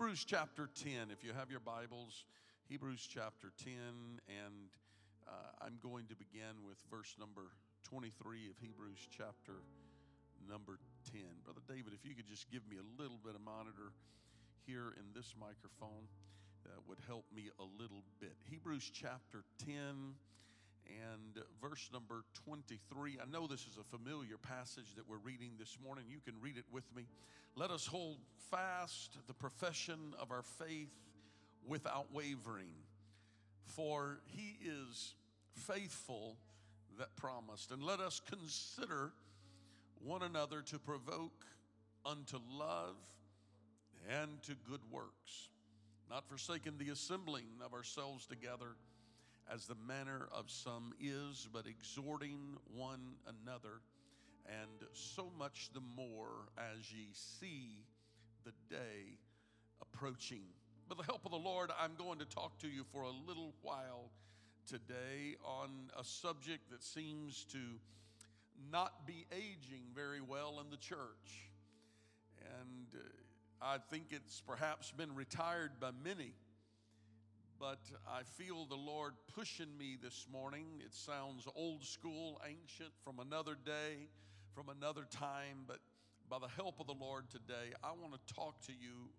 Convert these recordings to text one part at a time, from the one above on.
Hebrews chapter 10. If you have your Bibles, Hebrews chapter 10, and uh, I'm going to begin with verse number 23 of Hebrews chapter number 10. Brother David, if you could just give me a little bit of monitor here in this microphone, that would help me a little bit. Hebrews chapter 10 and verse number 23. I know this is a familiar passage that we're reading this morning. You can read it with me. Let us hold fast the profession of our faith without wavering, for he is faithful that promised. And let us consider one another to provoke unto love and to good works, not forsaking the assembling of ourselves together as the manner of some is, but exhorting one another, and so much the more as ye see the day approaching. With the help of the Lord, I'm going to talk to you for a little while today on a subject that seems to not be aging very well in the church. And uh, I think it's perhaps been retired by many but I feel the Lord pushing me this morning. It sounds old school, ancient, from another day, from another time, but by the help of the Lord today, I want to talk to you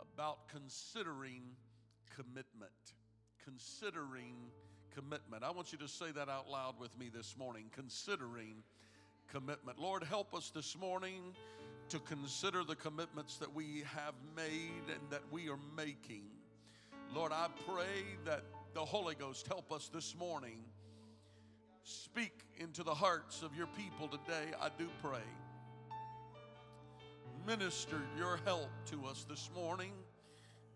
about considering commitment. Considering commitment. I want you to say that out loud with me this morning. Considering commitment. Lord, help us this morning to consider the commitments that we have made and that we are making. Lord, I pray that the Holy Ghost help us this morning. Speak into the hearts of your people today, I do pray. Minister your help to us this morning.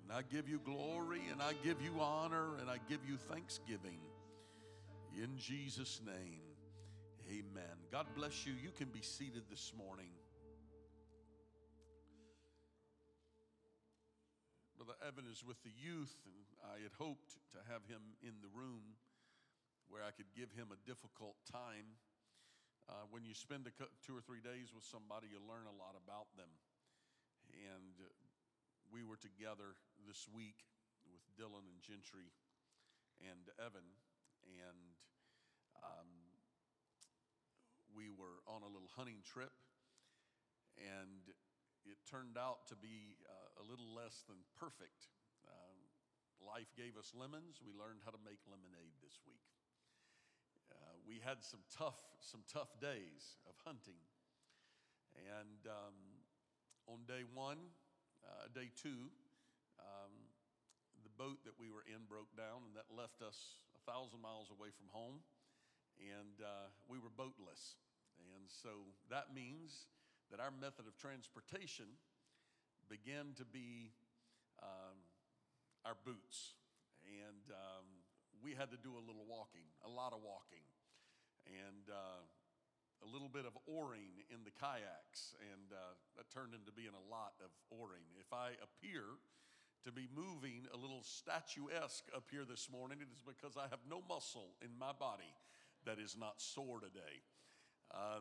And I give you glory and I give you honor and I give you thanksgiving. In Jesus' name, amen. God bless you. You can be seated this morning. Brother Evan is with the youth, and I had hoped to have him in the room where I could give him a difficult time. Uh, when you spend a two or three days with somebody, you learn a lot about them. And uh, we were together this week with Dylan and Gentry and Evan, and um, we were on a little hunting trip. And it turned out to be uh, a little less than perfect. Um, life gave us lemons. We learned how to make lemonade this week. Uh, we had some tough, some tough days of hunting. And um, on day one, uh, day two, um, the boat that we were in broke down, and that left us a thousand miles away from home, and uh, we were boatless. And so that means that our method of transportation began to be um, our boots. And um, we had to do a little walking, a lot of walking, and uh, a little bit of oaring in the kayaks. And uh, that turned into being a lot of oaring. If I appear to be moving a little statuesque up here this morning, it is because I have no muscle in my body that is not sore today. Uh,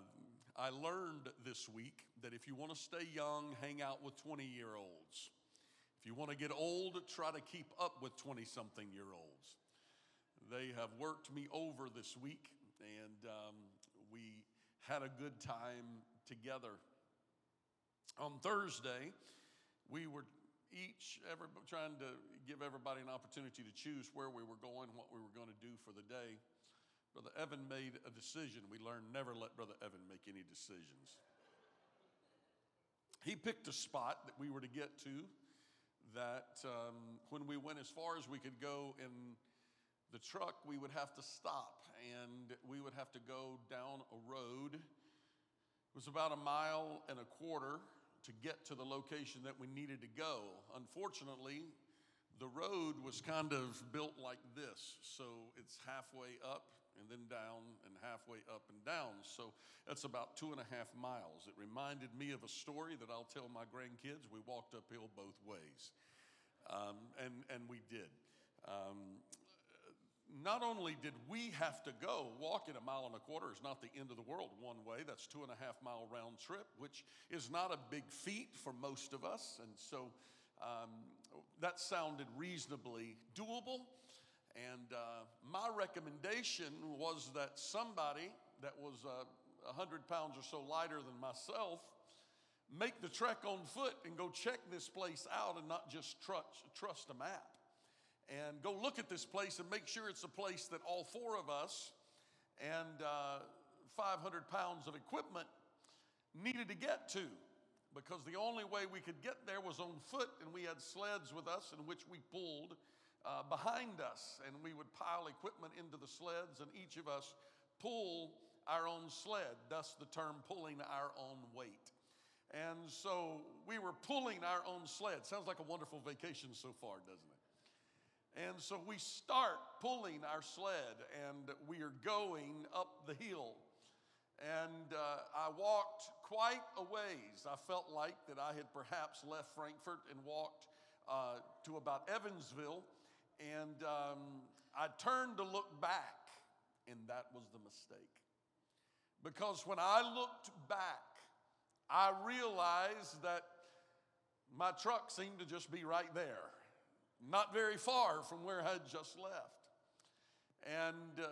I learned this week that if you want to stay young, hang out with 20 year olds. If you want to get old, try to keep up with 20 something year olds. They have worked me over this week, and um, we had a good time together. On Thursday, we were each every, trying to give everybody an opportunity to choose where we were going, what we were going to do for the day. Brother Evan made a decision. We learned never let Brother Evan make any decisions. He picked a spot that we were to get to that um, when we went as far as we could go in the truck, we would have to stop and we would have to go down a road. It was about a mile and a quarter to get to the location that we needed to go. Unfortunately, the road was kind of built like this. So it's halfway up and then down and halfway up and down. So that's about two and a half miles. It reminded me of a story that I'll tell my grandkids. We walked uphill both ways, um, and, and we did. Um, not only did we have to go walking a mile and a quarter is not the end of the world one way that's two and a half mile round trip which is not a big feat for most of us and so um, that sounded reasonably doable and uh, my recommendation was that somebody that was uh, 100 pounds or so lighter than myself make the trek on foot and go check this place out and not just trust, trust a map. And go look at this place and make sure it's a place that all four of us and uh, 500 pounds of equipment needed to get to. Because the only way we could get there was on foot and we had sleds with us in which we pulled uh, behind us and we would pile equipment into the sleds and each of us pull our own sled thus the term pulling our own weight and so we were pulling our own sled sounds like a wonderful vacation so far doesn't it and so we start pulling our sled and we are going up the hill. And uh, I walked quite a ways. I felt like that I had perhaps left Frankfort and walked uh, to about Evansville. And um, I turned to look back, and that was the mistake. Because when I looked back, I realized that my truck seemed to just be right there not very far from where I had just left. And uh,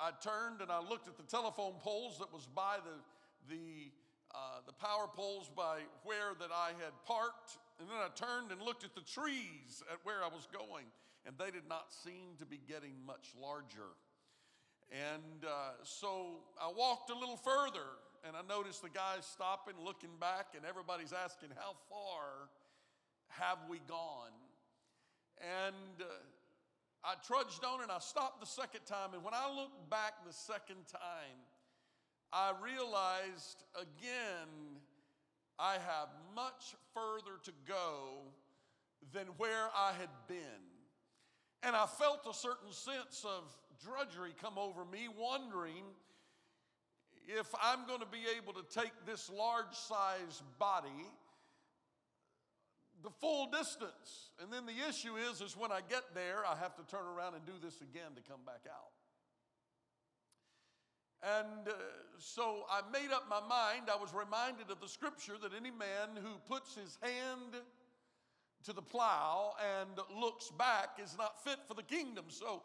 I turned and I looked at the telephone poles that was by the, the, uh, the power poles by where that I had parked. And then I turned and looked at the trees at where I was going. And they did not seem to be getting much larger. And uh, so I walked a little further and I noticed the guys stopping, looking back, and everybody's asking, How far have we gone? And uh, I trudged on and I stopped the second time. And when I looked back the second time, I realized again I have much further to go than where I had been. And I felt a certain sense of drudgery come over me, wondering if I'm going to be able to take this large size body the full distance. And then the issue is, is when I get there, I have to turn around and do this again to come back out. And uh, so I made up my mind. I was reminded of the scripture that any man who puts his hand to the plow and looks back is not fit for the kingdom. So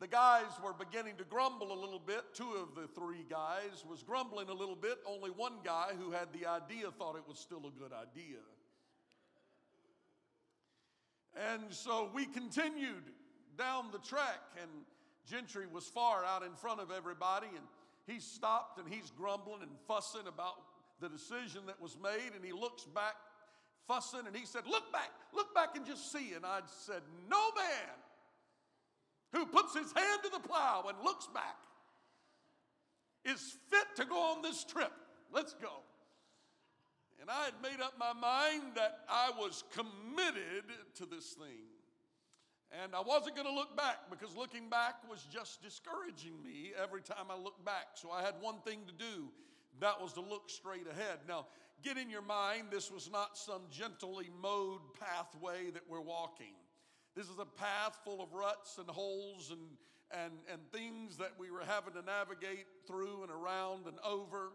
the guys were beginning to grumble a little bit. Two of the three guys was grumbling a little bit. Only one guy who had the idea thought it was still a good idea. And so we continued down the track, and Gentry was far out in front of everybody, and he stopped and he's grumbling and fussing about the decision that was made, and he looks back, fussing, and he said, Look back, look back and just see. And I said, No man who puts his hand to the plow and looks back is fit to go on this trip. Let's go. And I had made up my mind that I was committed to this thing. And I wasn't going to look back because looking back was just discouraging me every time I looked back. So I had one thing to do that was to look straight ahead. Now, get in your mind, this was not some gently mowed pathway that we're walking. This is a path full of ruts and holes and, and, and things that we were having to navigate through and around and over.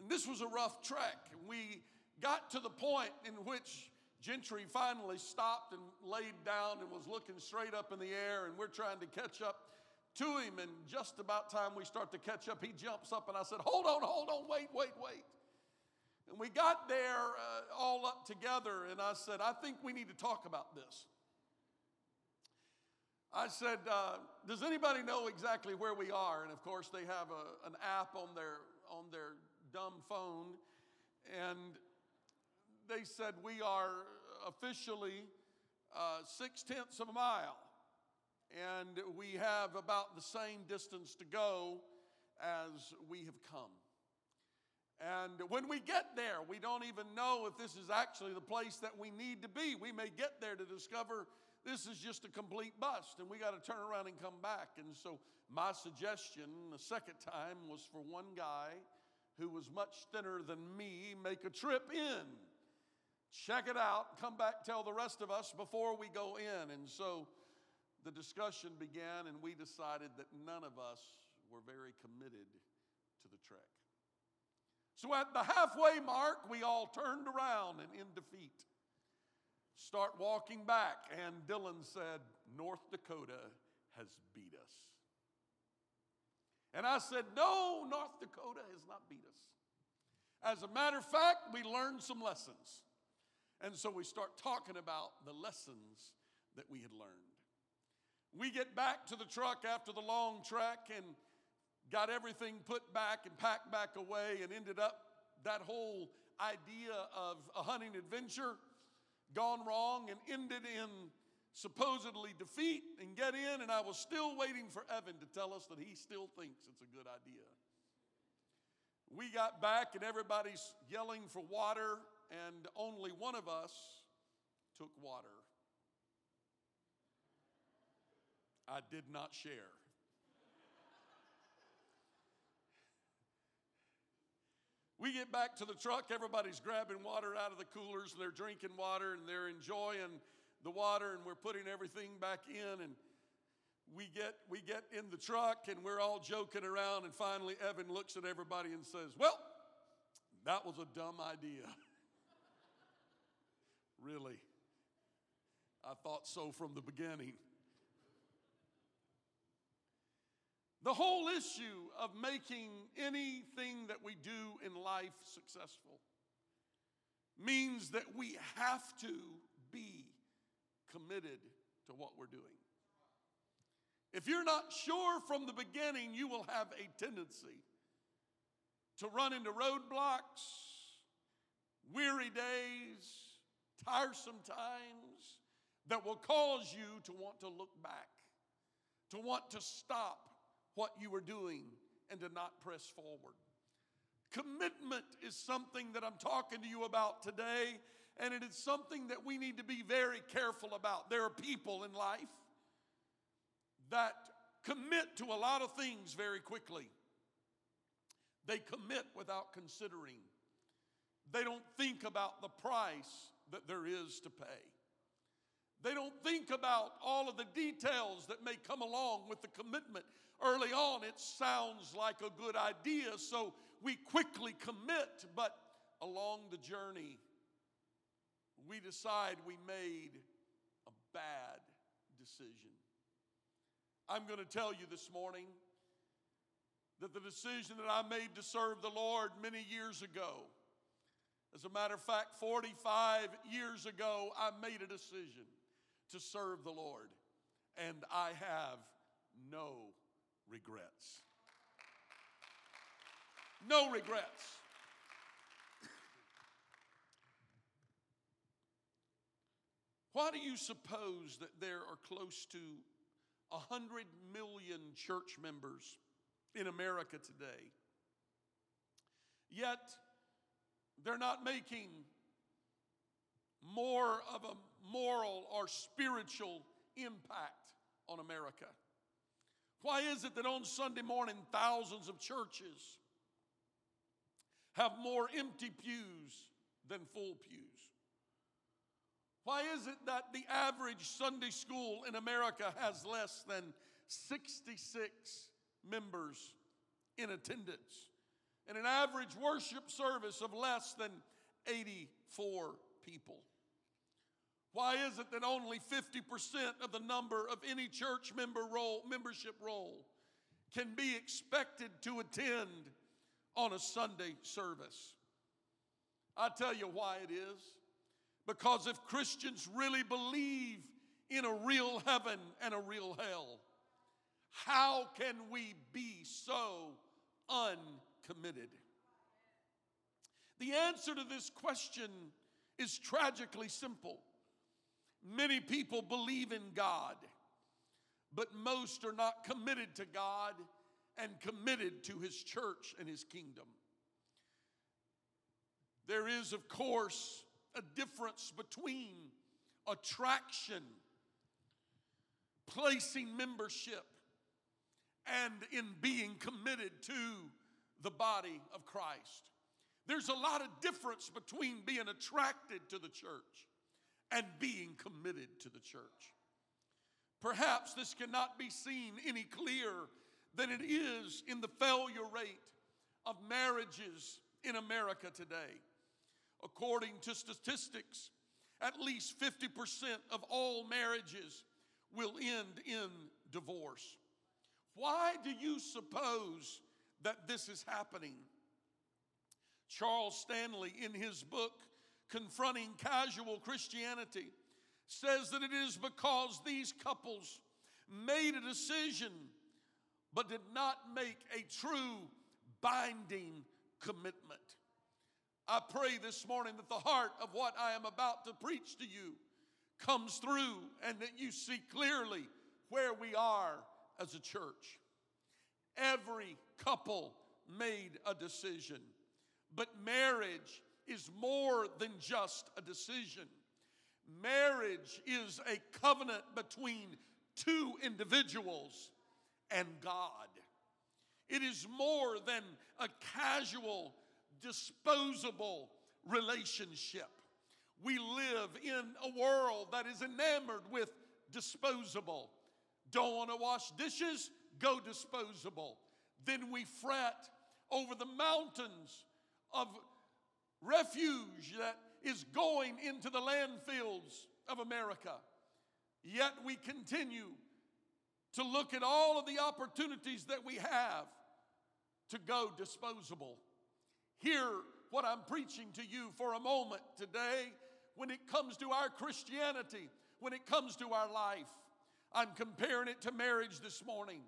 And this was a rough trek. We got to the point in which Gentry finally stopped and laid down and was looking straight up in the air, and we're trying to catch up to him. And just about time we start to catch up, he jumps up, and I said, Hold on, hold on, wait, wait, wait. And we got there uh, all up together, and I said, I think we need to talk about this. I said, uh, Does anybody know exactly where we are? And of course, they have a, an app on their, on their dumb phone. And they said, We are officially uh, six tenths of a mile. And we have about the same distance to go as we have come. And when we get there, we don't even know if this is actually the place that we need to be. We may get there to discover this is just a complete bust and we got to turn around and come back. And so, my suggestion the second time was for one guy who was much thinner than me make a trip in. Check it out, come back, tell the rest of us before we go in. And so the discussion began, and we decided that none of us were very committed to the trek. So at the halfway mark, we all turned around and in defeat start walking back. And Dylan said, North Dakota has beat us. And I said, No, North Dakota has not beat us. As a matter of fact, we learned some lessons. And so we start talking about the lessons that we had learned. We get back to the truck after the long trek and got everything put back and packed back away and ended up that whole idea of a hunting adventure gone wrong and ended in supposedly defeat and get in, and I was still waiting for Evan to tell us that he still thinks it's a good idea. We got back, and everybody's yelling for water, and only one of us took water. I did not share. We get back to the truck, everybody's grabbing water out of the coolers and they're drinking water and they're enjoying the water and we're putting everything back in and we get we get in the truck and we're all joking around and finally Evan looks at everybody and says, "Well, that was a dumb idea." really. I thought so from the beginning. The whole issue of making anything that we do in life successful means that we have to be committed to what we're doing. If you're not sure from the beginning, you will have a tendency to run into roadblocks, weary days, tiresome times that will cause you to want to look back, to want to stop what you were doing and to not press forward. Commitment is something that I'm talking to you about today, and it is something that we need to be very careful about. There are people in life that commit to a lot of things very quickly. They commit without considering. They don't think about the price that there is to pay. They don't think about all of the details that may come along with the commitment early on it sounds like a good idea, so we quickly commit, but along the journey, we decide we made a bad decision. I'm going to tell you this morning that the decision that I made to serve the Lord many years ago, as a matter of fact, 45 years ago, I made a decision to serve the Lord, and I have no regrets. No regrets. Why do you suppose that there are close to 100 million church members in America today? Yet, they're not making more of a moral or spiritual impact on America. Why is it that on Sunday morning, thousands of churches have more empty pews than full pews? Why is it that the average Sunday school in America has less than 66 members in attendance and an average worship service of less than 84 people? Why is it that only 50% of the number of any church member roll, membership roll can be expected to attend on a Sunday service? I tell you why it is. Because if Christians really believe in a real heaven and a real hell, how can we be so uncommitted? The answer to this question is tragically simple. Many people believe in God, but most are not committed to God and committed to His church and His kingdom. There is, of course, a difference between attraction, placing membership, and in being committed to the body of Christ. There's a lot of difference between being attracted to the church and being committed to the church. Perhaps this cannot be seen any clearer than it is in the failure rate of marriages in America today. According to statistics, at least 50% of all marriages will end in divorce. Why do you suppose that this is happening? Charles Stanley, in his book, Confronting Casual Christianity, says that it is because these couples made a decision but did not make a true binding commitment. I pray this morning that the heart of what I am about to preach to you comes through and that you see clearly where we are as a church. Every couple made a decision, but marriage is more than just a decision. Marriage is a covenant between two individuals and God. It is more than a casual disposable relationship. We live in a world that is enamored with disposable. Don't want to wash dishes? Go disposable. Then we fret over the mountains of refuge that is going into the landfills of America. Yet we continue to look at all of the opportunities that we have to go disposable. Hear what I'm preaching to you for a moment today when it comes to our Christianity, when it comes to our life. I'm comparing it to marriage this morning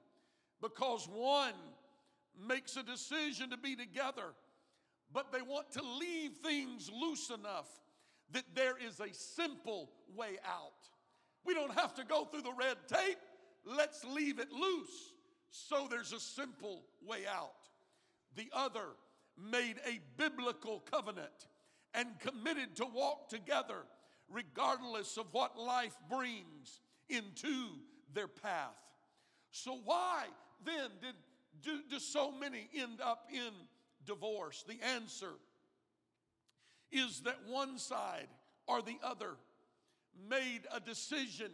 because one makes a decision to be together, but they want to leave things loose enough that there is a simple way out. We don't have to go through the red tape. Let's leave it loose so there's a simple way out. The other made a biblical covenant and committed to walk together regardless of what life brings into their path. So, why then did do, do so many end up in divorce? The answer is that one side or the other made a decision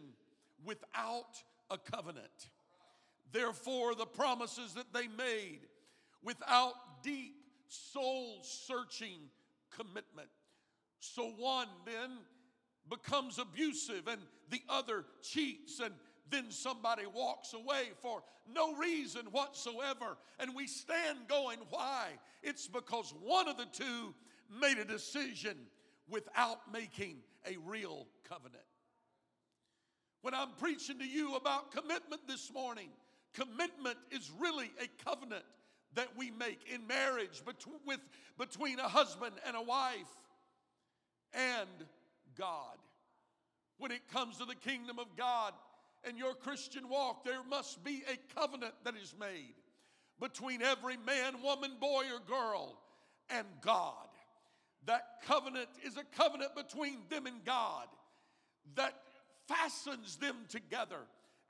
without a covenant. Therefore, the promises that they made without deep soul searching commitment. So one then becomes abusive and the other cheats and then somebody walks away for no reason whatsoever. And we stand going, why? It's because one of the two made a decision without making a real covenant. When I'm preaching to you about commitment this morning, commitment is really a covenant that we make in marriage between, with, between a husband and a wife and God. When it comes to the kingdom of God and your Christian walk, there must be a covenant that is made between every man, woman, boy, or girl and God. That covenant is a covenant between them and God that fastens them together.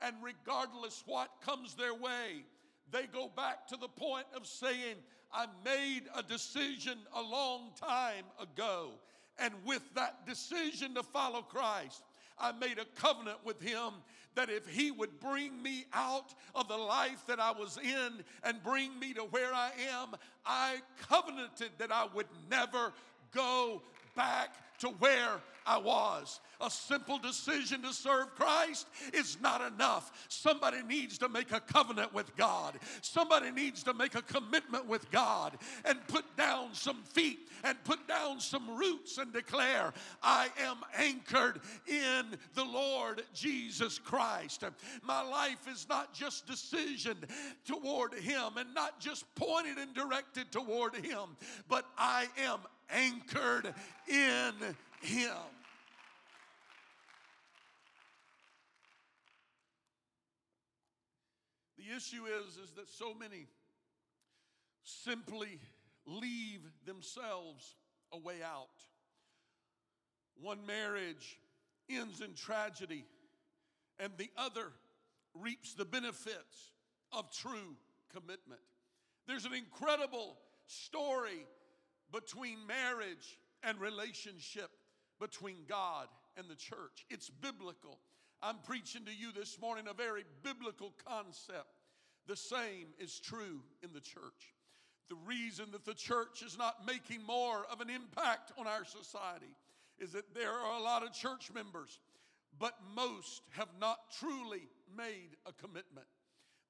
And regardless what comes their way, they go back to the point of saying, I made a decision a long time ago. And with that decision to follow Christ, I made a covenant with him that if he would bring me out of the life that I was in and bring me to where I am, I covenanted that I would never go back to where I was. A simple decision to serve Christ is not enough. Somebody needs to make a covenant with God. Somebody needs to make a commitment with God and put down some feet and put down some roots and declare, I am anchored in the Lord Jesus Christ. My life is not just decision toward Him and not just pointed and directed toward Him, but I am anchored in Him. The issue is, is that so many simply leave themselves a way out. One marriage ends in tragedy, and the other reaps the benefits of true commitment. There's an incredible story between marriage and relationship between God and the church. It's biblical. I'm preaching to you this morning a very biblical concept. The same is true in the church. The reason that the church is not making more of an impact on our society is that there are a lot of church members, but most have not truly made a commitment.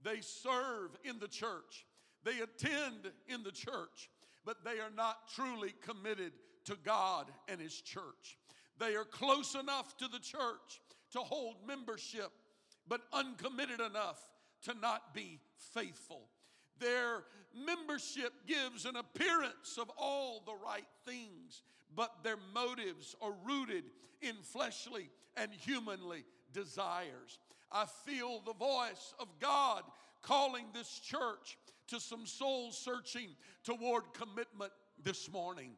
They serve in the church, they attend in the church, but they are not truly committed to God and His church. They are close enough to the church to hold membership, but uncommitted enough to not be faithful. Their membership gives an appearance of all the right things, but their motives are rooted in fleshly and humanly desires. I feel the voice of God calling this church to some soul searching toward commitment this morning.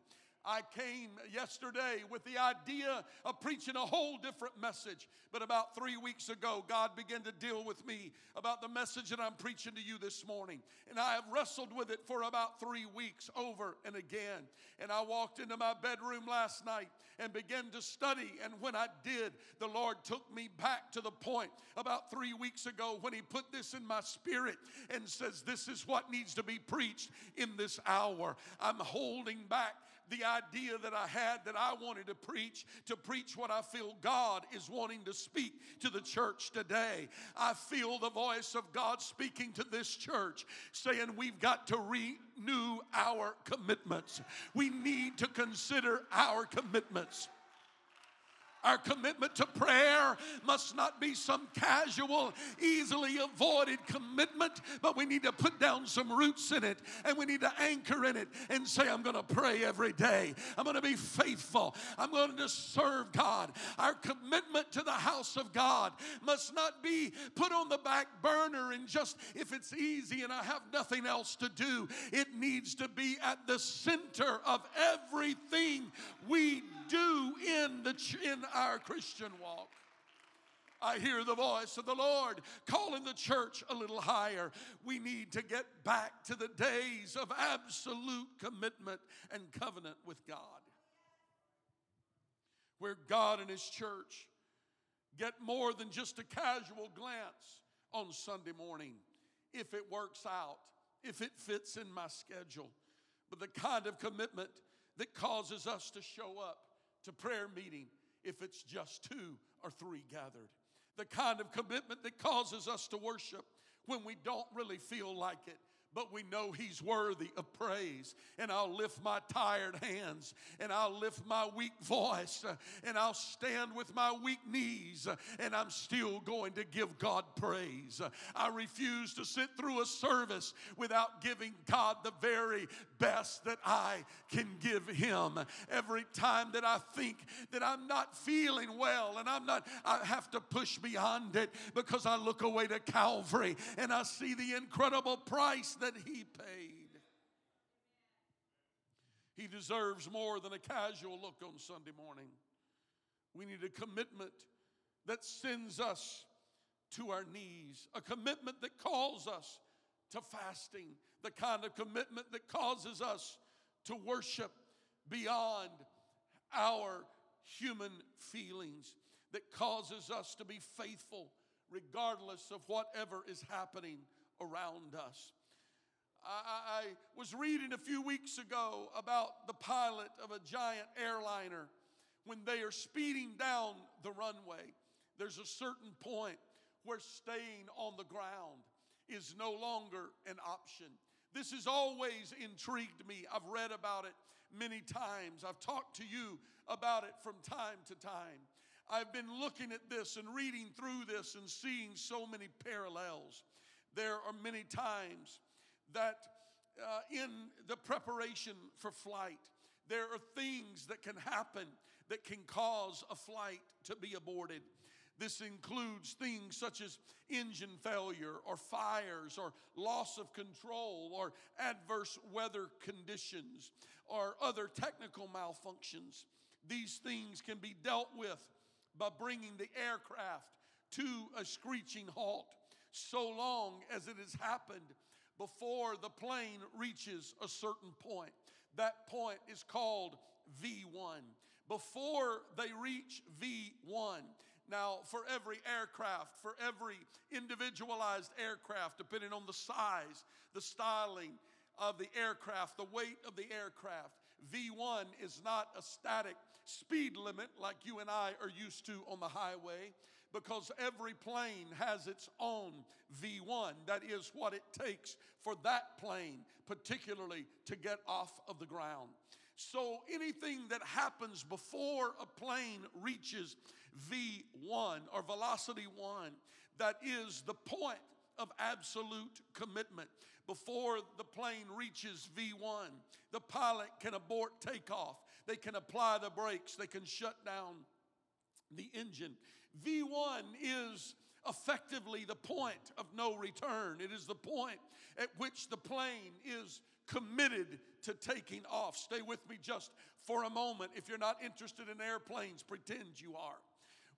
I came yesterday with the idea of preaching a whole different message. But about three weeks ago, God began to deal with me about the message that I'm preaching to you this morning. And I have wrestled with it for about three weeks over and again. And I walked into my bedroom last night and began to study. And when I did, the Lord took me back to the point about three weeks ago when He put this in my spirit and says, This is what needs to be preached in this hour. I'm holding back the idea that I had that I wanted to preach, to preach what I feel God is wanting to speak to the church today. I feel the voice of God speaking to this church, saying we've got to renew our commitments. We need to consider our commitments. Our commitment to prayer must not be some casual, easily avoided commitment, but we need to put down some roots in it and we need to anchor in it and say, I'm going to pray every day. I'm going to be faithful. I'm going to serve God. Our commitment to the house of God must not be put on the back burner and just if it's easy and I have nothing else to do. It needs to be at the center of everything we do in the in our Christian walk. I hear the voice of the Lord calling the church a little higher. We need to get back to the days of absolute commitment and covenant with God. Where God and His church get more than just a casual glance on Sunday morning, if it works out, if it fits in my schedule, but the kind of commitment that causes us to show up to prayer meeting if it's just two or three gathered. The kind of commitment that causes us to worship when we don't really feel like it but we know He's worthy of praise. And I'll lift my tired hands and I'll lift my weak voice and I'll stand with my weak knees and I'm still going to give God praise. I refuse to sit through a service without giving God the very best that I can give Him. Every time that I think that I'm not feeling well and I'm not, I have to push beyond it because I look away to Calvary and I see the incredible price that He paid. He deserves more than a casual look on Sunday morning. We need a commitment that sends us to our knees, a commitment that calls us to fasting, the kind of commitment that causes us to worship beyond our human feelings, that causes us to be faithful regardless of whatever is happening around us. I, I, was reading a few weeks ago about the pilot of a giant airliner when they are speeding down the runway, there's a certain point where staying on the ground is no longer an option. This has always intrigued me. I've read about it many times. I've talked to you about it from time to time. I've been looking at this and reading through this and seeing so many parallels. There are many times that uh, in the preparation for flight, there are things that can happen that can cause a flight to be aborted. This includes things such as engine failure or fires or loss of control or adverse weather conditions or other technical malfunctions. These things can be dealt with by bringing the aircraft to a screeching halt so long as it has happened before the plane reaches a certain point. That point is called V1. Before they reach V1, now, for every aircraft, for every individualized aircraft, depending on the size, the styling of the aircraft, the weight of the aircraft, V1 is not a static speed limit like you and I are used to on the highway because every plane has its own V1. That is what it takes for that plane, particularly to get off of the ground. So anything that happens before a plane reaches V1 or velocity 1, that is the point of absolute commitment. Before the plane reaches V1, the pilot can abort takeoff. They can apply the brakes. They can shut down the engine. V1 is effectively the point of no return. It is the point at which the plane is committed to taking off. Stay with me just for a moment. If you're not interested in airplanes, pretend you are.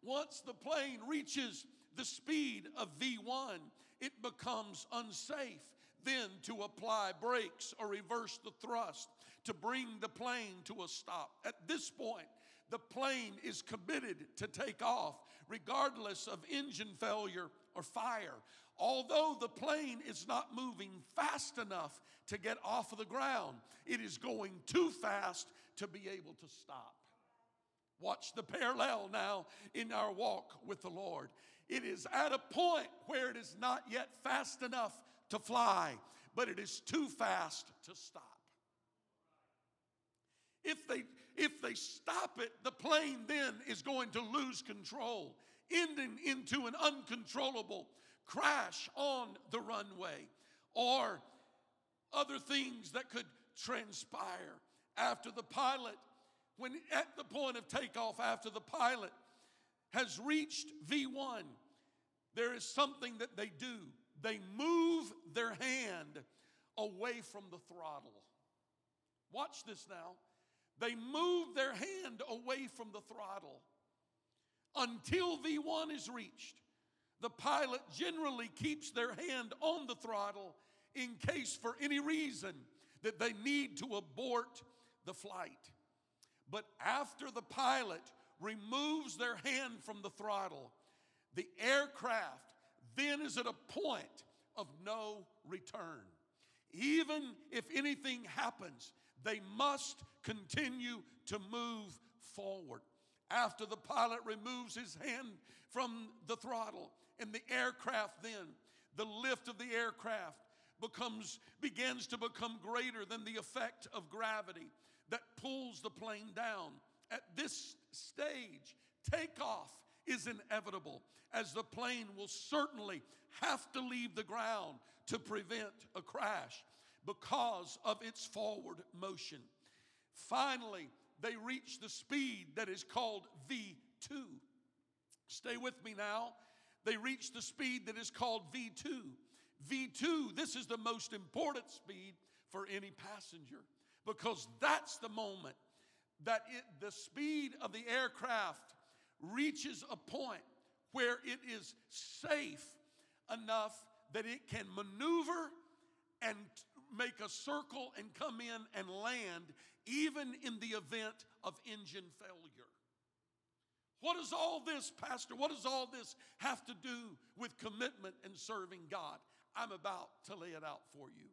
Once the plane reaches the speed of V1, it becomes unsafe then to apply brakes or reverse the thrust to bring the plane to a stop. At this point, the plane is committed to take off regardless of engine failure or fire. Although the plane is not moving fast enough to get off of the ground, it is going too fast to be able to stop. Watch the parallel now in our walk with the Lord. It is at a point where it is not yet fast enough to fly, but it is too fast to stop. If they if they stop it, the plane then is going to lose control, ending into an uncontrollable crash on the runway or other things that could transpire after the pilot when at the point of takeoff after the pilot has reached V1 there is something that they do. They move their hand away from the throttle. Watch this now they move their hand away from the throttle until V1 is reached. The pilot generally keeps their hand on the throttle in case, for any reason, that they need to abort the flight. But after the pilot removes their hand from the throttle, the aircraft then is at a point of no return. Even if anything happens, they must continue to move forward. After the pilot removes his hand from the throttle and the aircraft then, the lift of the aircraft becomes begins to become greater than the effect of gravity that pulls the plane down. At this stage, takeoff is inevitable as the plane will certainly have to leave the ground to prevent a crash because of its forward motion. Finally, they reach the speed that is called V2. Stay with me now. They reach the speed that is called V2. V2, this is the most important speed for any passenger because that's the moment that it, the speed of the aircraft reaches a point where it is safe enough that it can maneuver and make a circle and come in and land even in the event of engine failure. What does all this, Pastor, what does all this have to do with commitment and serving God? I'm about to lay it out for you.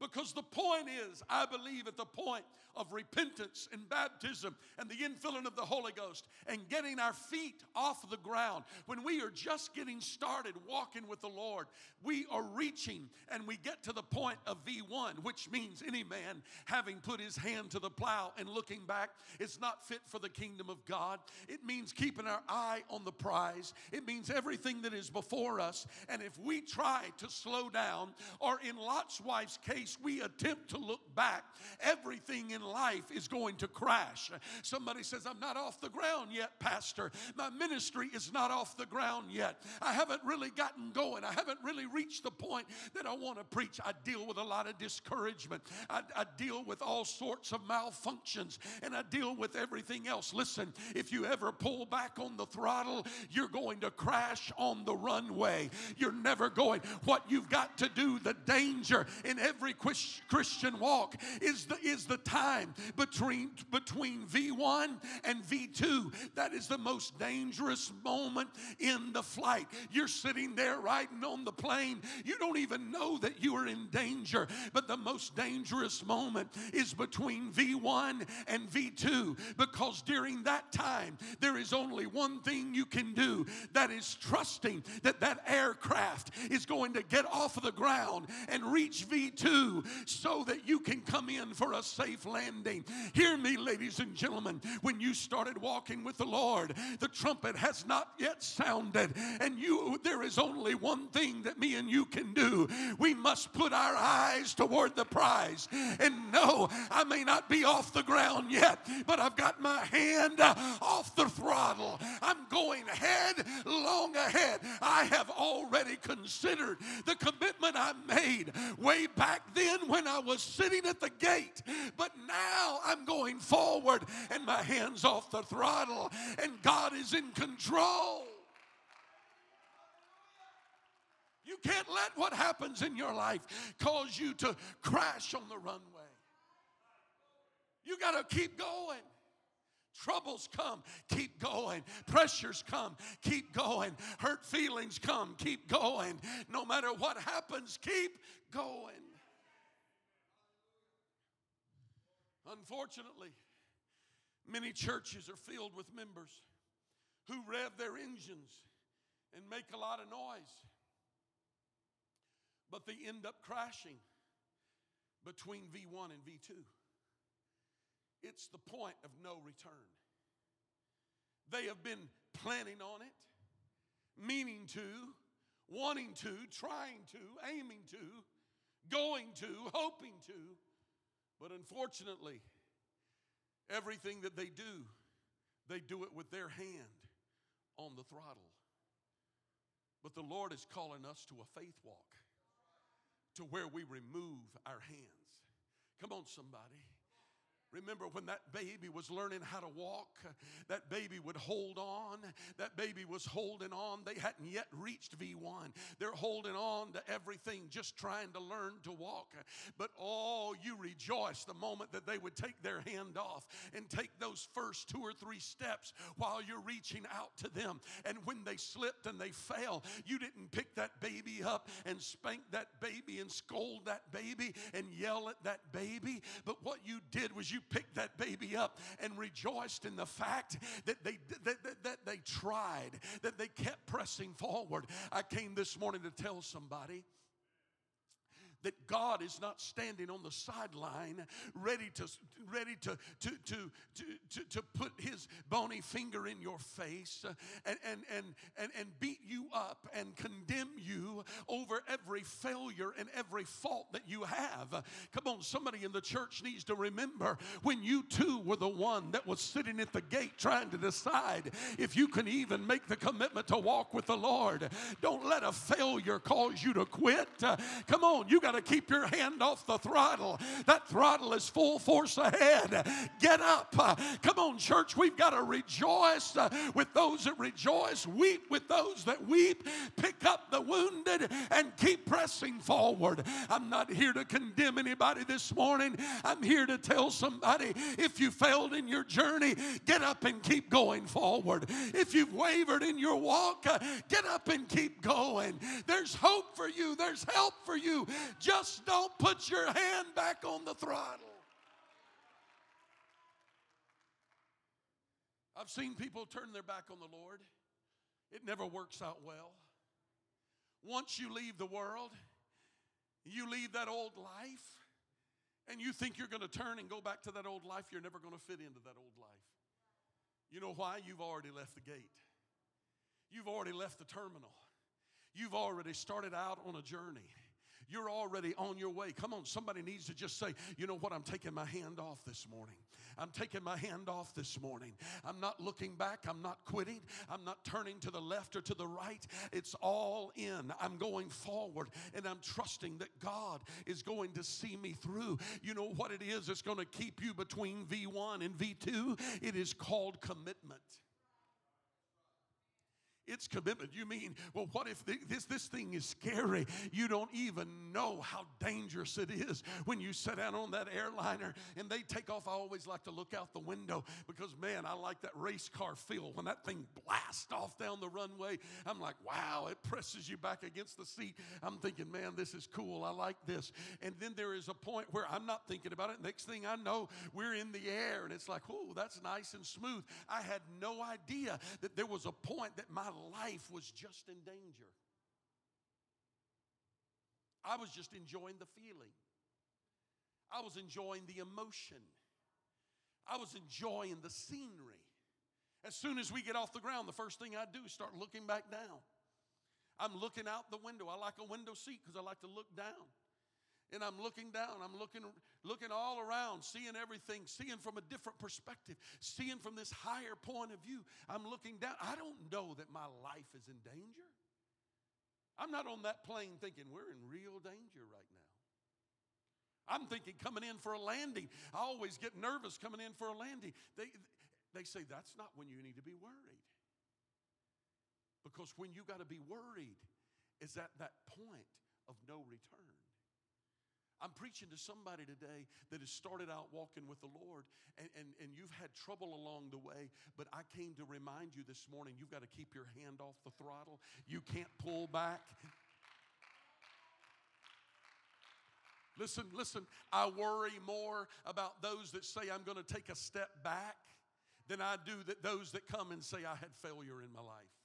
Because the point is, I believe at the point of repentance and baptism and the infilling of the Holy Ghost and getting our feet off the ground, when we are just getting started walking with the Lord, we are reaching and we get to the point of V1, which means any man having put his hand to the plow and looking back is not fit for the kingdom of God. It means keeping our eye on the prize, it means everything that is before us. And if we try to slow down, or in Lot's wife's case, we attempt to look back, everything in life is going to crash. Somebody says, I'm not off the ground yet, Pastor. My ministry is not off the ground yet. I haven't really gotten going. I haven't really reached the point that I want to preach. I deal with a lot of discouragement. I, I deal with all sorts of malfunctions and I deal with everything else. Listen, if you ever pull back on the throttle, you're going to crash on the runway. You're never going. What you've got to do, the danger in every Christian walk is the, is the time between, between V1 and V2. That is the most dangerous moment in the flight. You're sitting there riding on the plane. You don't even know that you are in danger. But the most dangerous moment is between V1 and V2 because during that time, there is only one thing you can do that is trusting that that aircraft is going to get off of the ground and reach V2 so that you can come in for a safe landing. Hear me, ladies and gentlemen. When you started walking with the Lord, the trumpet has not yet sounded, and you there is only one thing that me and you can do. We must put our eyes toward the prize. And no, I may not be off the ground yet, but I've got my hand off the throttle. I'm going ahead, long ahead. I have already considered the commitment I made way back then when I was sitting at the gate, but now I'm going forward and my hands off the throttle, and God is in control. You can't let what happens in your life cause you to crash on the runway. You got to keep going. Troubles come, keep going. Pressures come, keep going. Hurt feelings come, keep going. No matter what happens, keep going. Unfortunately, many churches are filled with members who rev their engines and make a lot of noise, but they end up crashing between V1 and V2. It's the point of no return. They have been planning on it, meaning to, wanting to, trying to, aiming to, going to, hoping to, but unfortunately, everything that they do, they do it with their hand on the throttle. But the Lord is calling us to a faith walk to where we remove our hands. Come on, somebody. Remember when that baby was learning how to walk, that baby would hold on. That baby was holding on. They hadn't yet reached V1. They're holding on to everything, just trying to learn to walk. But oh, you rejoice the moment that they would take their hand off and take those first two or three steps while you're reaching out to them. And when they slipped and they fell, you didn't pick that baby up and spank that baby and scold that baby and yell at that baby. But what you did was you you picked that baby up and rejoiced in the fact that they, that, that, that they tried, that they kept pressing forward. I came this morning to tell somebody that God is not standing on the sideline ready to ready to to to to, to, put his bony finger in your face and, and, and, and, and beat you up and condemn you over every failure and every fault that you have. Come on, somebody in the church needs to remember when you too were the one that was sitting at the gate trying to decide if you can even make the commitment to walk with the Lord. Don't let a failure cause you to quit. Come on, you got to keep your hand off the throttle. That throttle is full force ahead. Get up. Come on, church. We've got to rejoice uh, with those that rejoice, weep with those that weep, pick up the wounded, and keep pressing forward. I'm not here to condemn anybody this morning. I'm here to tell somebody if you failed in your journey, get up and keep going forward. If you've wavered in your walk, uh, get up and keep going. There's hope for you, there's help for you. Just don't put your hand back on the throttle. I've seen people turn their back on the Lord. It never works out well. Once you leave the world, you leave that old life, and you think you're going to turn and go back to that old life, you're never going to fit into that old life. You know why? You've already left the gate, you've already left the terminal, you've already started out on a journey. You're already on your way. Come on, somebody needs to just say, you know what? I'm taking my hand off this morning. I'm taking my hand off this morning. I'm not looking back. I'm not quitting. I'm not turning to the left or to the right. It's all in. I'm going forward and I'm trusting that God is going to see me through. You know what it is? It's going to keep you between V1 and V2. It is called commitment. It's commitment. You mean, well, what if this, this thing is scary? You don't even know how dangerous it is when you sit down on that airliner and they take off. I always like to look out the window because, man, I like that race car feel. When that thing blasts off down the runway, I'm like, wow, it presses you back against the seat. I'm thinking, man, this is cool. I like this. And then there is a point where I'm not thinking about it. Next thing I know, we're in the air and it's like, oh, that's nice and smooth. I had no idea that there was a point that my life was just in danger. I was just enjoying the feeling. I was enjoying the emotion. I was enjoying the scenery. As soon as we get off the ground, the first thing I do is start looking back down. I'm looking out the window. I like a window seat because I like to look down. And I'm looking down. I'm looking, looking all around, seeing everything, seeing from a different perspective, seeing from this higher point of view. I'm looking down. I don't know that my life is in danger. I'm not on that plane thinking we're in real danger right now. I'm thinking coming in for a landing. I always get nervous coming in for a landing. They, they say that's not when you need to be worried. Because when you got to be worried is at that point of no return. I'm preaching to somebody today that has started out walking with the Lord and, and, and you've had trouble along the way, but I came to remind you this morning you've got to keep your hand off the throttle. You can't pull back. Listen, listen, I worry more about those that say I'm going to take a step back than I do that those that come and say I had failure in my life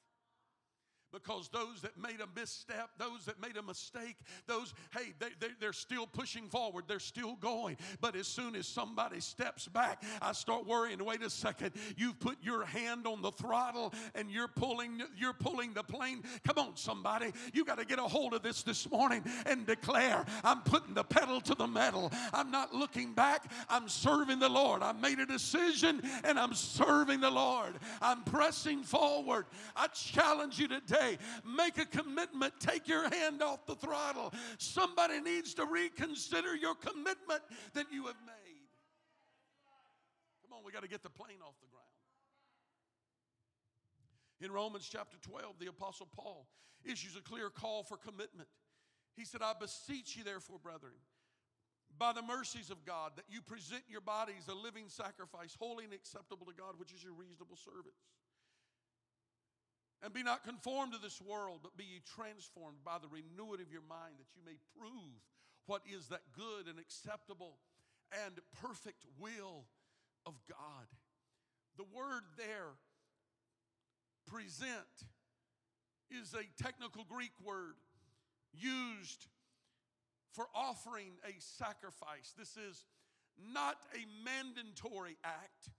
because those that made a misstep, those that made a mistake, those, hey, they, they, they're still pushing forward, they're still going. But as soon as somebody steps back, I start worrying, wait a second, you've put your hand on the throttle and you're pulling, you're pulling the plane. Come on, somebody, you got to get a hold of this this morning and declare, I'm putting the pedal to the metal. I'm not looking back, I'm serving the Lord. I made a decision and I'm serving the Lord. I'm pressing forward. I challenge you today today. Make a commitment. Take your hand off the throttle. Somebody needs to reconsider your commitment that you have made. Come on, we got to get the plane off the ground. In Romans chapter 12, the Apostle Paul issues a clear call for commitment. He said, I beseech you, therefore, brethren, by the mercies of God, that you present your bodies a living sacrifice, holy and acceptable to God, which is your reasonable service. And be not conformed to this world, but be ye transformed by the renewing of your mind, that you may prove what is that good and acceptable and perfect will of God. The word there, present, is a technical Greek word used for offering a sacrifice. This is not a mandatory act,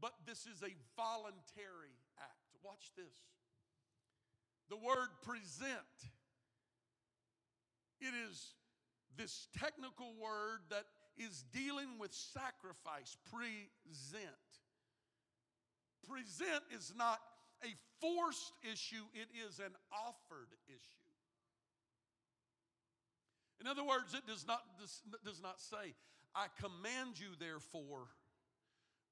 but this is a voluntary act. Watch this. The word present, it is this technical word that is dealing with sacrifice. Present. Present is not a forced issue, it is an offered issue. In other words, it does not, does not say, I command you, therefore,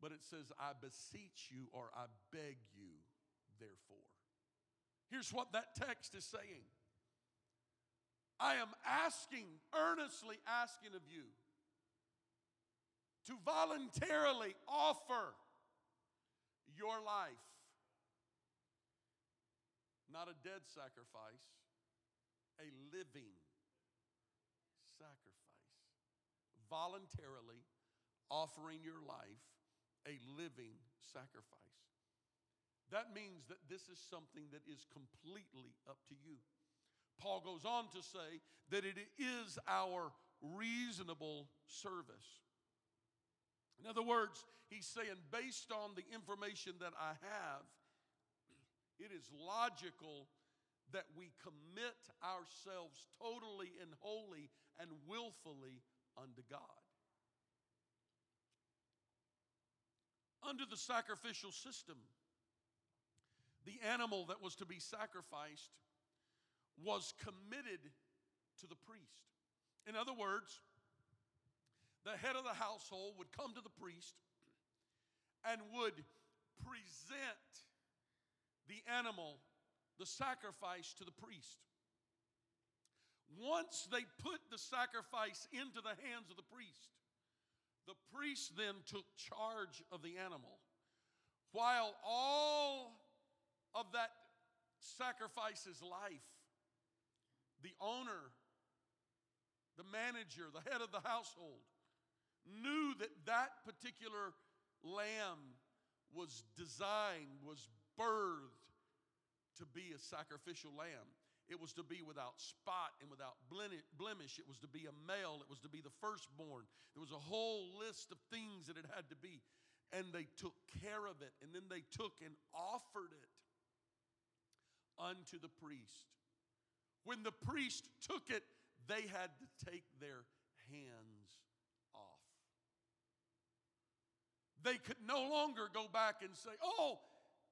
but it says, I beseech you or I beg you, therefore. Here's what that text is saying I am asking, earnestly asking of you, to voluntarily offer your life, not a dead sacrifice, a living sacrifice. voluntarily offering your life a living sacrifice. That means that this is something that is completely up to you. Paul goes on to say that it is our reasonable service. In other words, he's saying, based on the information that I have, it is logical that we commit ourselves totally and wholly and willfully unto God. Under the sacrificial system, the animal that was to be sacrificed was committed to the priest. In other words, the head of the household would come to the priest and would present the animal, the sacrifice, to the priest. Once they put the sacrifice into the hands of the priest, the priest then took charge of the animal while all of that sacrifice's life, the owner, the manager, the head of the household, knew that that particular lamb was designed, was birthed to be a sacrificial lamb. It was to be without spot and without blemish. It was to be a male. It was to be the firstborn. There was a whole list of things that it had to be. And they took care of it. And then they took and offered it unto the priest. When the priest took it, they had to take their hands off. They could no longer go back and say, Oh,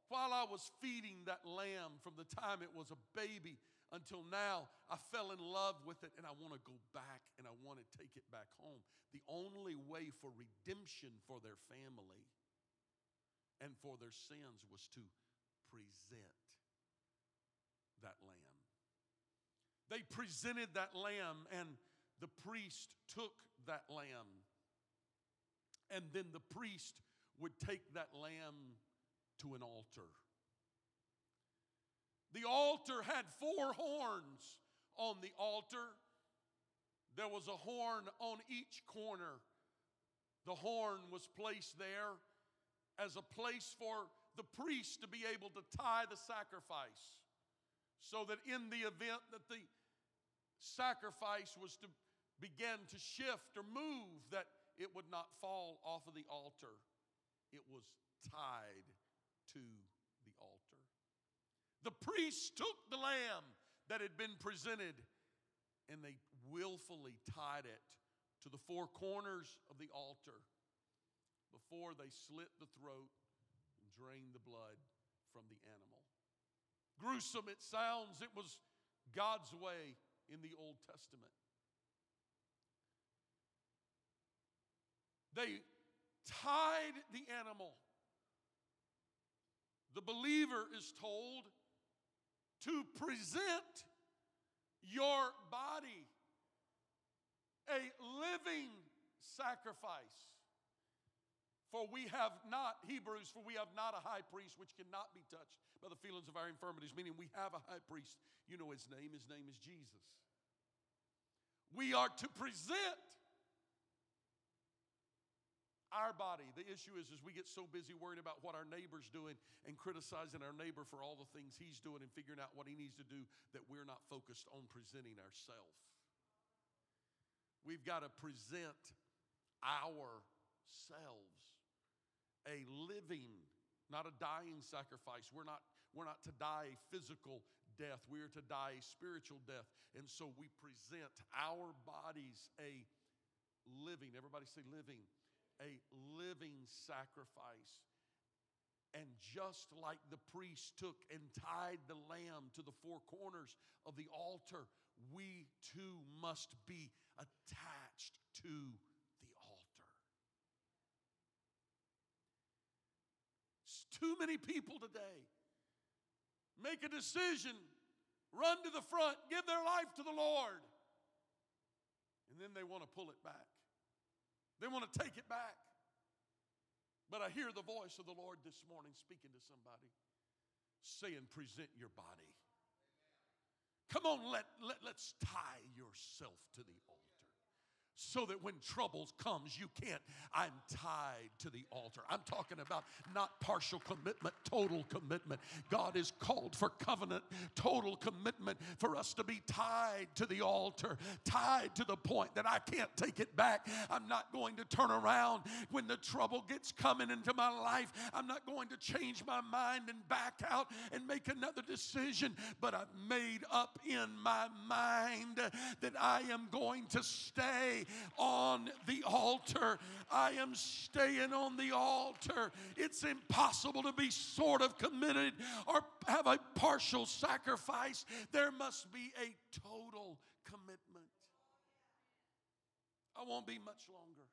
while I was feeding that lamb from the time it was a baby until now, I fell in love with it and I want to go back and I want to take it back home. The only way for redemption for their family and for their sins was to present that lamb. They presented that lamb, and the priest took that lamb. And then the priest would take that lamb to an altar. The altar had four horns on the altar. There was a horn on each corner. The horn was placed there as a place for the priest to be able to tie the sacrifice so that in the event that the sacrifice was to begin to shift or move that it would not fall off of the altar. It was tied to the altar. The priest took the lamb that had been presented and they willfully tied it to the four corners of the altar before they slit the throat and drained the blood from the animal gruesome it sounds, it was God's way in the Old Testament. They tied the animal. The believer is told to present your body a living sacrifice. For we have not, Hebrews, for we have not a high priest which cannot be touched by the feelings of our infirmities, meaning we have a high priest. You know his name, his name is Jesus. We are to present our body. The issue is, is we get so busy worrying about what our neighbor's doing and criticizing our neighbor for all the things he's doing and figuring out what he needs to do that we're not focused on presenting ourselves. We've got to present ourselves a living, not a dying sacrifice. We're not, we're not to die a physical death, we are to die a spiritual death. And so we present our bodies a living, everybody say living, a living sacrifice. And just like the priest took and tied the lamb to the four corners of the altar, we too must be attached to the altar. It's Too many people today make a decision, run to the front, give their life to the Lord, and then they want to pull it back. They want to take it back. But I hear the voice of the Lord this morning speaking to somebody, saying, Present your body. Come on, let, let, let's tie yourself to the altar. So that when troubles comes you can't. I'm tied to the altar. I'm talking about not partial commitment total commitment. God is called for covenant total commitment for us to be tied to the altar tied to the point that i can't take it back. I'm not going to turn around when the trouble gets coming into my life. I'm not going to change my mind and back out and make another decision. But i've made up in my mind that i am going to stay on the altar. I am staying on the altar. It's impossible to be sort of committed or have a partial sacrifice. There must be a total commitment. I won't be much longer.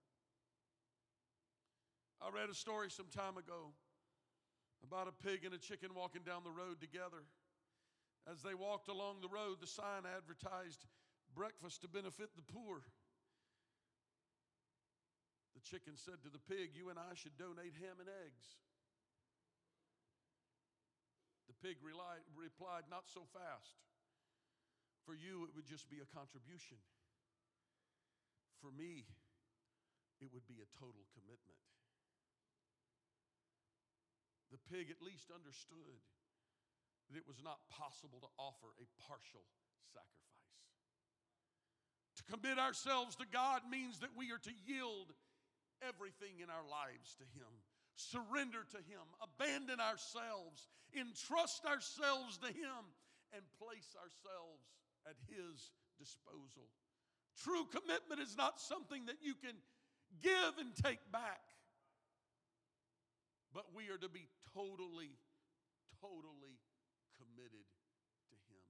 I read a story some time ago about a pig and a chicken walking down the road together. As they walked along the road, the sign advertised breakfast to benefit the poor. The chicken said to the pig, You and I should donate ham and eggs. The pig replied, Not so fast. For you, it would just be a contribution. For me, it would be a total commitment. The pig at least understood that it was not possible to offer a partial sacrifice. To commit ourselves to God means that we are to yield everything in our lives to Him, surrender to Him, abandon ourselves, entrust ourselves to Him, and place ourselves at His disposal. True commitment is not something that you can give and take back, but we are to be totally, totally committed to Him.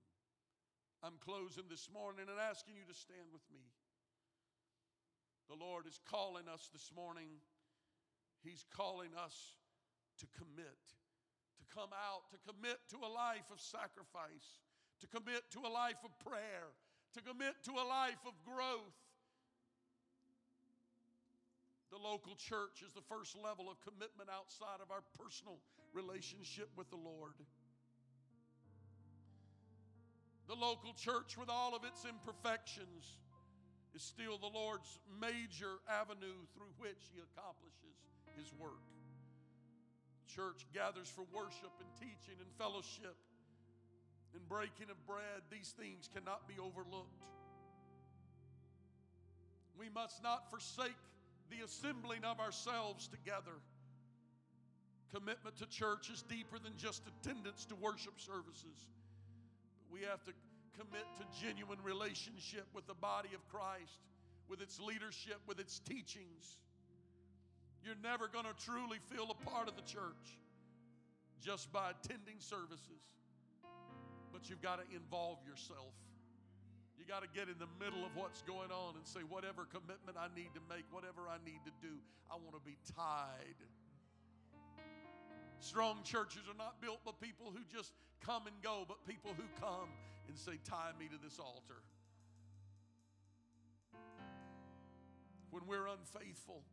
I'm closing this morning and asking you to stand with me. The Lord is calling us this morning. He's calling us to commit, to come out, to commit to a life of sacrifice, to commit to a life of prayer, to commit to a life of growth. The local church is the first level of commitment outside of our personal relationship with the Lord. The local church, with all of its imperfections, is still the Lord's major avenue through which He accomplishes His work. Church gathers for worship and teaching and fellowship and breaking of bread. These things cannot be overlooked. We must not forsake the assembling of ourselves together. Commitment to church is deeper than just attendance to worship services. We have to commit to genuine relationship with the body of Christ, with its leadership, with its teachings. You're never going to truly feel a part of the church just by attending services. But you've got to involve yourself. You got to get in the middle of what's going on and say, whatever commitment I need to make, whatever I need to do, I want to be tied. Strong churches are not built by people who just come and go, but people who come and say, Tie me to this altar. When we're unfaithful,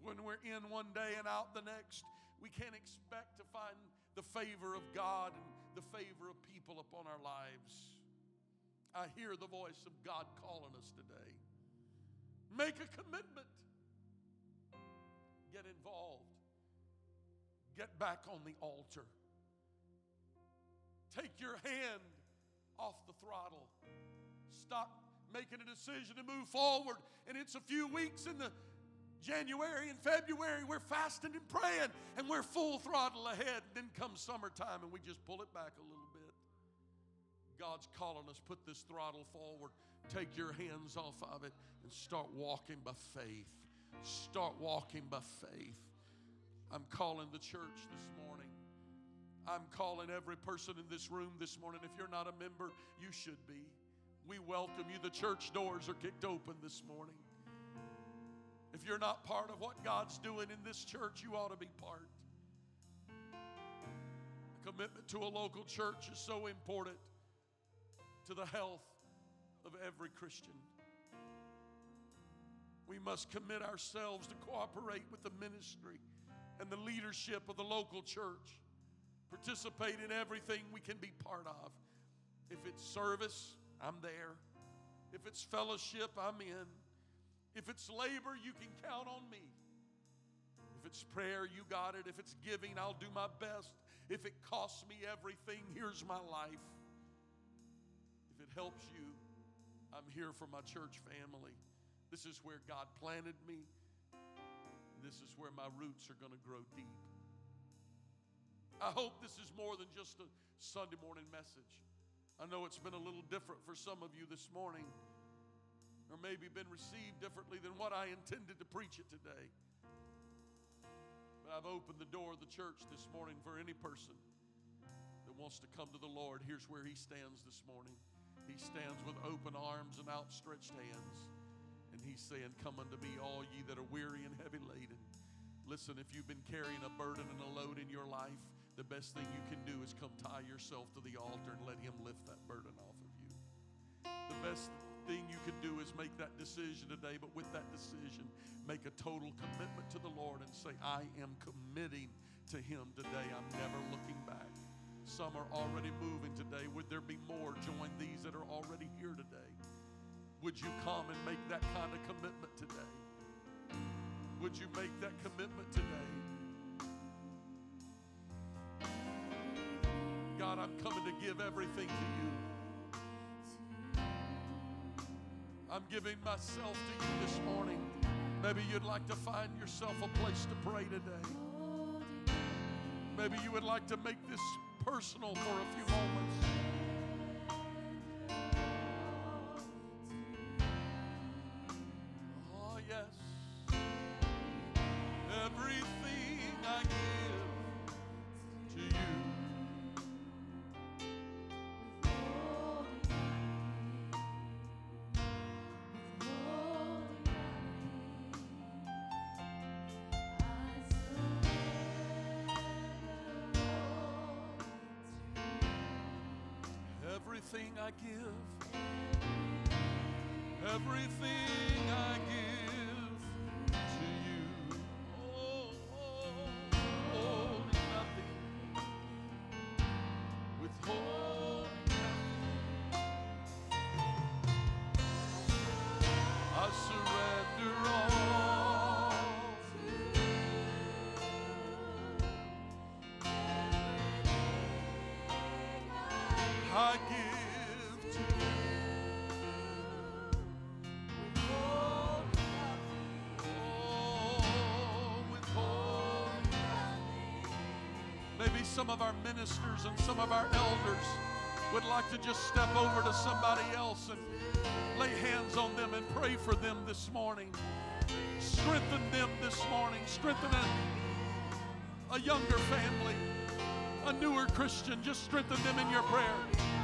when we're in one day and out the next, we can't expect to find the favor of God and the favor of people upon our lives. I hear the voice of God calling us today. Make a commitment. Get involved. Get back on the altar. Take your hand off the throttle. Stop making a decision to move forward. And it's a few weeks in the January and February, we're fasting and praying, and we're full throttle ahead. Then comes summertime, and we just pull it back a little bit. God's calling us, put this throttle forward. Take your hands off of it and start walking by faith. Start walking by faith. I'm calling the church this morning. I'm calling every person in this room this morning. If you're not a member, you should be. We welcome you. The church doors are kicked open this morning. If you're not part of what God's doing in this church, you ought to be part. A commitment to a local church is so important to the health of every Christian. We must commit ourselves to cooperate with the ministry and the leadership of the local church participate in everything we can be part of. If it's service, I'm there. If it's fellowship, I'm in. If it's labor, you can count on me. If it's prayer, you got it. If it's giving, I'll do my best. If it costs me everything, here's my life. If it helps you, I'm here for my church family. This is where God planted me. This is where my roots are going to grow deep. I hope this is more than just a Sunday morning message. I know it's been a little different for some of you this morning, or maybe been received differently than what I intended to preach it today. But I've opened the door of the church this morning for any person that wants to come to the Lord. Here's where He stands this morning. He stands with open arms and outstretched hands. And He's saying, Come unto me, all ye that are weary and heavy laden. Listen, if you've been carrying a burden and a load in your life, the best thing you can do is come tie yourself to the altar and let Him lift that burden off of you. The best thing you can do is make that decision today, but with that decision, make a total commitment to the Lord and say, I am committing to Him today. I'm never looking back. Some are already moving today. Would there be more? Join these that are already here today. Would you come and make that kind of commitment today? Would you make that commitment today? God, I'm coming to give everything to you. I'm giving myself to you this morning. Maybe you'd like to find yourself a place to pray today. Maybe you would like to make this personal for a few moments. I give, everything I give some of our ministers and some of our elders would like to just step over to somebody else and lay hands on them and pray for them this morning. Strengthen them this morning. Strengthen a, a younger family, a newer Christian. Just strengthen them in your prayer.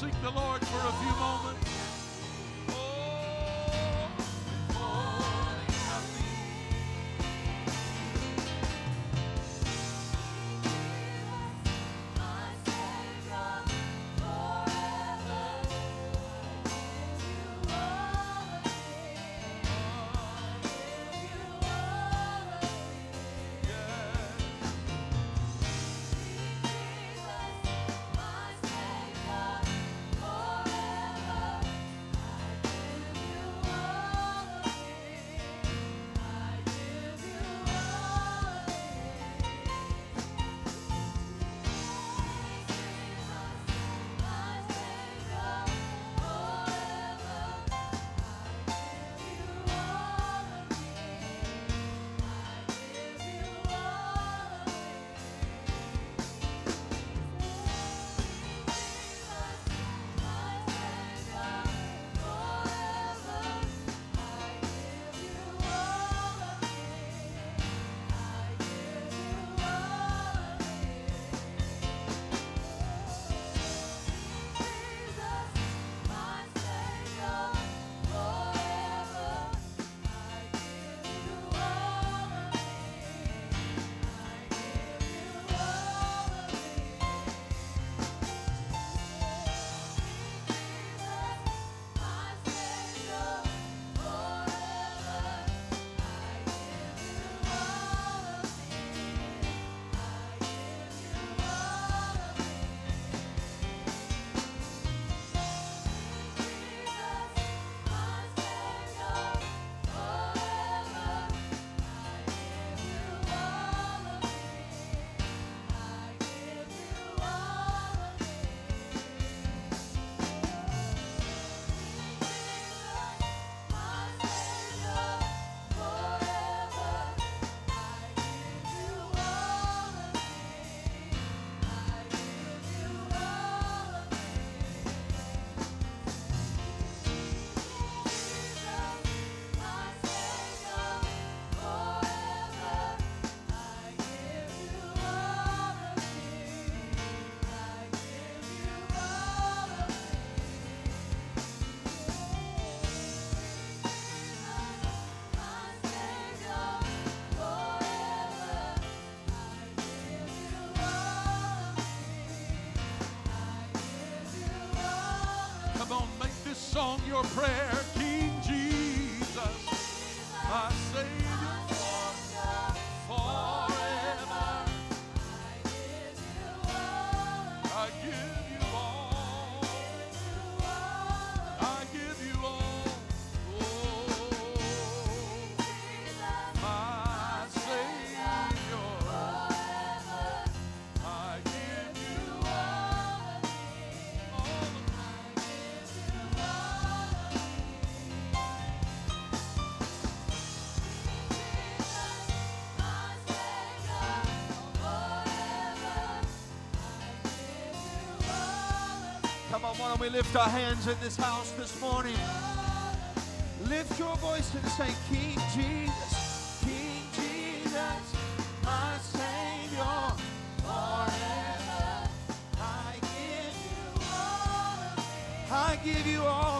seek the Lord for a few moments. Song your prayer. King Jesus, my Savior, we lift our hands in this house this morning? Lift your voice and say, King Jesus, King Jesus, my Savior, forever. I give you all, I give you all